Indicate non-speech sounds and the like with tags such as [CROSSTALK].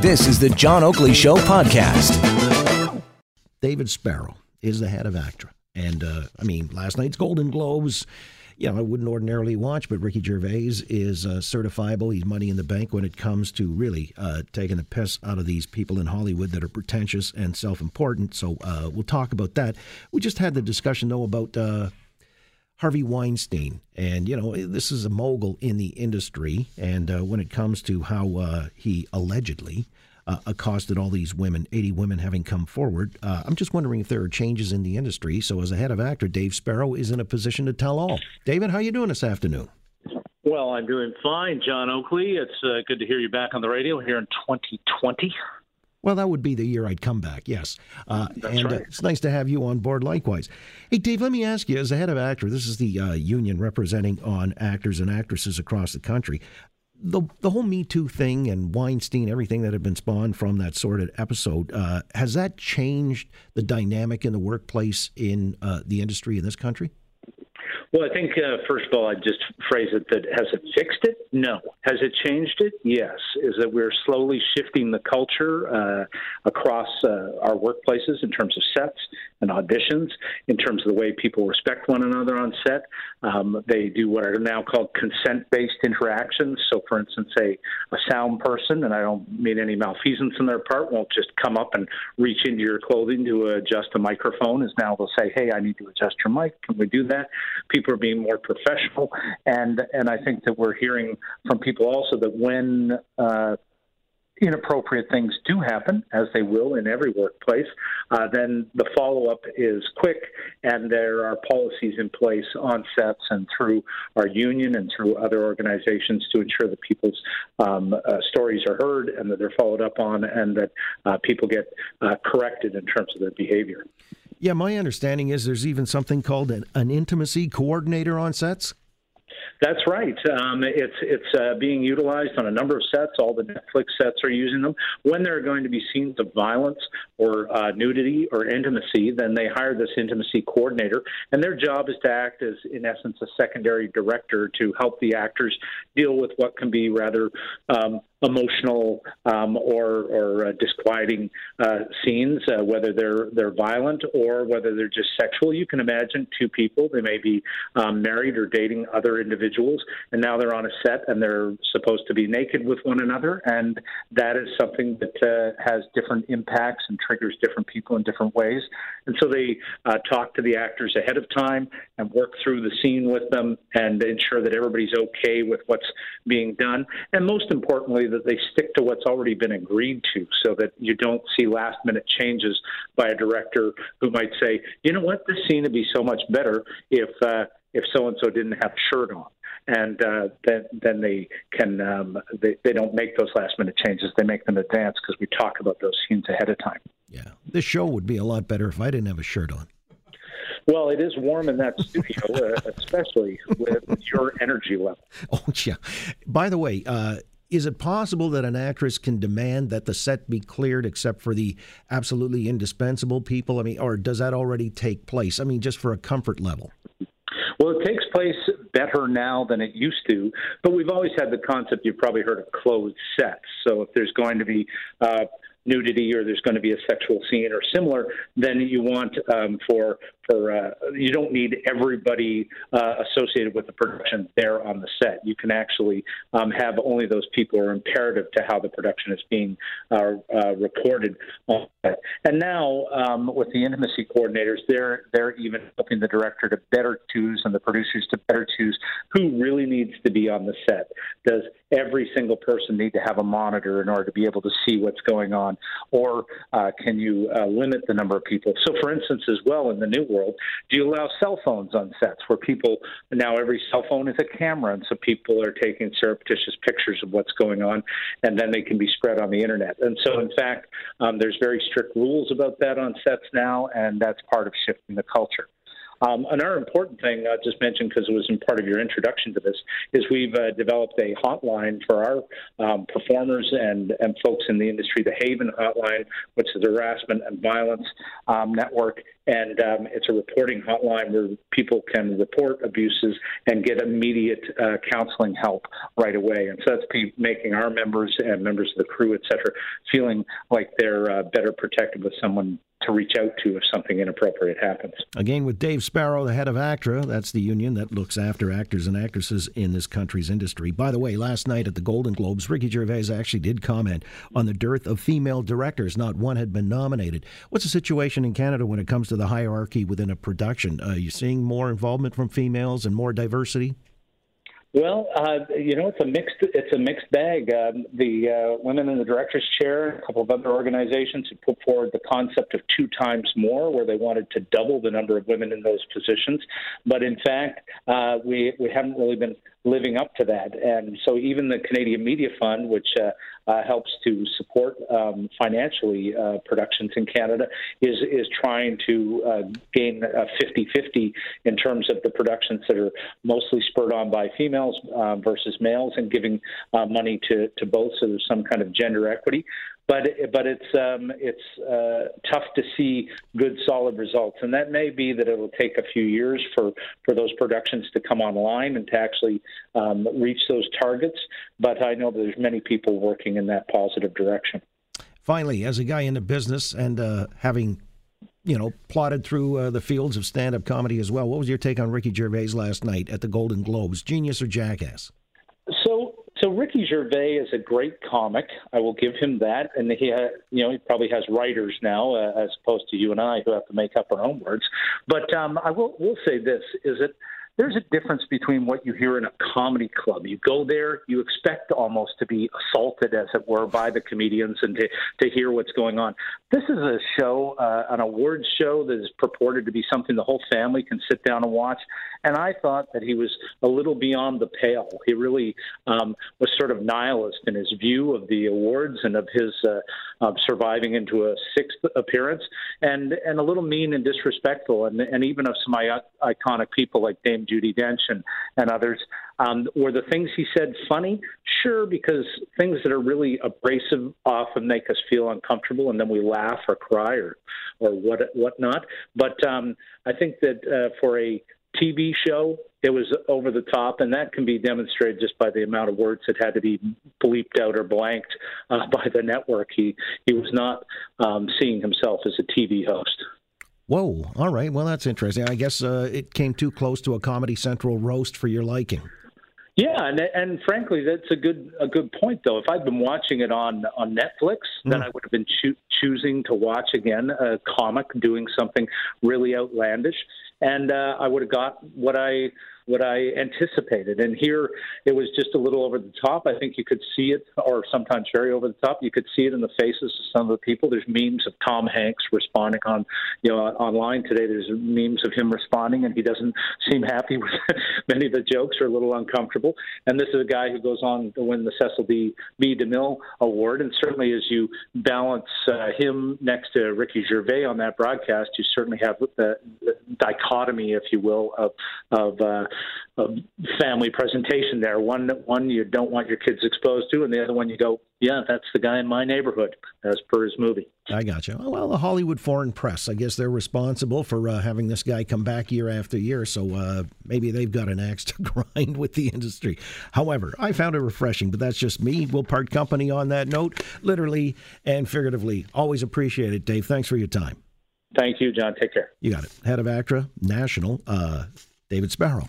This is the John Oakley Show podcast. David Sparrow is the head of ACTRA. And uh, I mean, last night's Golden Globes, you know, I wouldn't ordinarily watch, but Ricky Gervais is uh, certifiable. He's money in the bank when it comes to really uh, taking the piss out of these people in Hollywood that are pretentious and self important. So uh, we'll talk about that. We just had the discussion, though, about. Harvey Weinstein, and you know this is a mogul in the industry. And uh, when it comes to how uh, he allegedly uh, accosted all these women, 80 women having come forward. Uh, I'm just wondering if there are changes in the industry. So, as a head of ACTRA, Dave Sparrow is in a position to tell all. David, how are you doing this afternoon? Well, I'm doing fine, John Oakley. It's uh, good to hear you back on the radio here in 2020. Well, that would be the year I'd come back, yes. Uh, and right. uh, it's nice to have you on board likewise. Hey, Dave, let me ask you, as a head of ACTRA, this is the uh, union representing on actors and actresses across the country the the whole Me Too thing and Weinstein, everything that had been spawned from that sort of episode, uh, has that changed the dynamic in the workplace in uh, the industry in this country? Well, I think uh, first of all, I'd just phrase it that has it fixed it? No. Has it changed it? Yes. Is that we're slowly shifting the culture uh, across uh, our workplaces in terms of sets and auditions, in terms of the way people respect one another on set. Um, they do what are now called consent-based interactions. So, for instance, a, a sound person, and I don't mean any malfeasance on their part, won't just come up and reach into your clothing to adjust a microphone. Is now they'll say, "Hey, I need to adjust your mic. Can we do that?" People are being more professional, and and I think that we're hearing from people also that when uh, inappropriate things do happen, as they will in every workplace, uh, then the follow up is quick, and there are policies in place on sets and through our union and through other organizations to ensure that people's um, uh, stories are heard and that they're followed up on, and that uh, people get uh, corrected in terms of their behavior. Yeah, my understanding is there's even something called an, an intimacy coordinator on sets. That's right. Um, it's it's uh, being utilized on a number of sets. All the Netflix sets are using them. When there are going to be scenes of violence or uh, nudity or intimacy, then they hire this intimacy coordinator, and their job is to act as, in essence, a secondary director to help the actors deal with what can be rather um, emotional um, or, or uh, disquieting uh, scenes, uh, whether they're they're violent or whether they're just sexual. You can imagine two people; they may be um, married or dating other individuals, and now they're on a set and they're supposed to be naked with one another, and that is something that uh, has different impacts and triggers different people in different ways. And so they uh, talk to the actors ahead of time and work through the scene with them and ensure that everybody's okay with what's being done, and most importantly that they stick to what's already been agreed to so that you don't see last minute changes by a director who might say, you know what, this scene would be so much better if uh, if so and so didn't have a shirt on. And uh, then, then they can um, they, they don't make those last minute changes. They make them advance because we talk about those scenes ahead of time. Yeah, this show would be a lot better if I didn't have a shirt on. Well, it is warm in that studio, [LAUGHS] uh, especially with your energy level. Oh yeah. By the way, uh, is it possible that an actress can demand that the set be cleared except for the absolutely indispensable people? I mean, or does that already take place? I mean, just for a comfort level. Well, it takes place better now than it used to, but we've always had the concept. You've probably heard of closed sets. So if there's going to be uh, nudity or there's going to be a sexual scene or similar, then you want um, for for uh, you don't need everybody uh, associated with the production there on the set. You can actually um, have only those people who are imperative to how the production is being uh, uh recorded. And now um, with the intimacy coordinators, they're they're even helping the director to better choose and the producers to better choose who really needs to be on the set. Does every single person need to have a monitor in order to be able to see what's going on, or uh, can you uh, limit the number of people? So, for instance, as well in the new world, do you allow cell phones on sets where people now every cell phone is a camera, and so people are taking surreptitious pictures of what's going on, and then they can be spread on the internet. And so, in fact, um, there's very strict rules about that on sets now, and that's part of shifting the culture. Um, another important thing I just mentioned because it was in part of your introduction to this is we've uh, developed a hotline for our um, performers and, and folks in the industry, the Haven Hotline, which is a harassment and violence um, network. And um, it's a reporting hotline where people can report abuses and get immediate uh, counseling help right away. And so that's making our members and members of the crew, et cetera, feeling like they're uh, better protected with someone to reach out to if something inappropriate happens. Again, with Dave Sparrow, the head of ACTRA, that's the union that looks after actors and actresses in this country's industry. By the way, last night at the Golden Globes, Ricky Gervais actually did comment on the dearth of female directors. Not one had been nominated. What's the situation in Canada when it comes to the hierarchy within a production? Are you seeing more involvement from females and more diversity? Well, uh, you know, it's a mixed it's a mixed bag. Um, the uh, women in the director's chair, a couple of other organizations have put forward the concept of two times more, where they wanted to double the number of women in those positions. But in fact, uh, we we haven't really been living up to that. And so even the Canadian Media Fund, which uh, uh, helps to support um, financially uh, productions in Canada, is is trying to uh, gain a 50-50 in terms of the productions that are mostly spurred on by females uh, versus males, and giving uh, money to to both, so there's some kind of gender equity but but it's um, it's uh, tough to see good solid results, and that may be that it'll take a few years for for those productions to come online and to actually um, reach those targets. But I know there's many people working in that positive direction. Finally, as a guy in the business and uh, having you know, plotted through uh, the fields of stand-up comedy as well. What was your take on Ricky Gervais last night at the Golden Globes? Genius or jackass? So Ricky Gervais is a great comic. I will give him that, and he, ha- you know, he probably has writers now, uh, as opposed to you and I, who have to make up our own words. But um, I will will say this: is that there's a difference between what you hear in a comedy club. You go there, you expect almost to be assaulted, as it were, by the comedians and to, to hear what's going on. This is a show, uh, an awards show that is purported to be something the whole family can sit down and watch. And I thought that he was a little beyond the pale. He really um, was sort of nihilist in his view of the awards and of his uh, uh, surviving into a sixth appearance, and and a little mean and disrespectful, and and even of some iconic people like Dame Judi Dench and, and others. Um, were the things he said funny? Sure, because things that are really abrasive often make us feel uncomfortable, and then we laugh or cry or or what whatnot. But um, I think that uh, for a TV show, it was over the top, and that can be demonstrated just by the amount of words that had to be bleeped out or blanked uh, [LAUGHS] by the network. He he was not um, seeing himself as a TV host. Whoa! All right. Well, that's interesting. I guess uh, it came too close to a Comedy Central roast for your liking. Yeah, and and frankly, that's a good a good point though. If I'd been watching it on on Netflix, mm. then I would have been cho- choosing to watch again a comic doing something really outlandish, and uh, I would have got what I what I anticipated. And here it was just a little over the top. I think you could see it, or sometimes very over the top. You could see it in the faces of some of the people. There's memes of Tom Hanks responding on, you know, online today. There's memes of him responding, and he doesn't seem happy [LAUGHS] with many of the jokes are a little uncomfortable. And this is a guy who goes on to win the Cecil B. B. DeMille Award. And certainly, as you balance uh, him next to Ricky Gervais on that broadcast, you certainly have the, the dichotomy, if you will, of of uh, family presentation there. One one you don't want your kids exposed to, and the other one you go, yeah, that's the guy in my neighborhood, as per his movie. I got you. Well, the Hollywood Foreign Press, I guess they're responsible for uh, having this guy come back year after year. So uh, maybe they've got an axe [LAUGHS] to grind with the industry. However, I found it refreshing, but that's just me. We'll part company on that note, literally and figuratively. Always appreciate it, Dave. Thanks for your time. Thank you, John. Take care. You got it. Head of ACTRA National, uh, David Sparrow.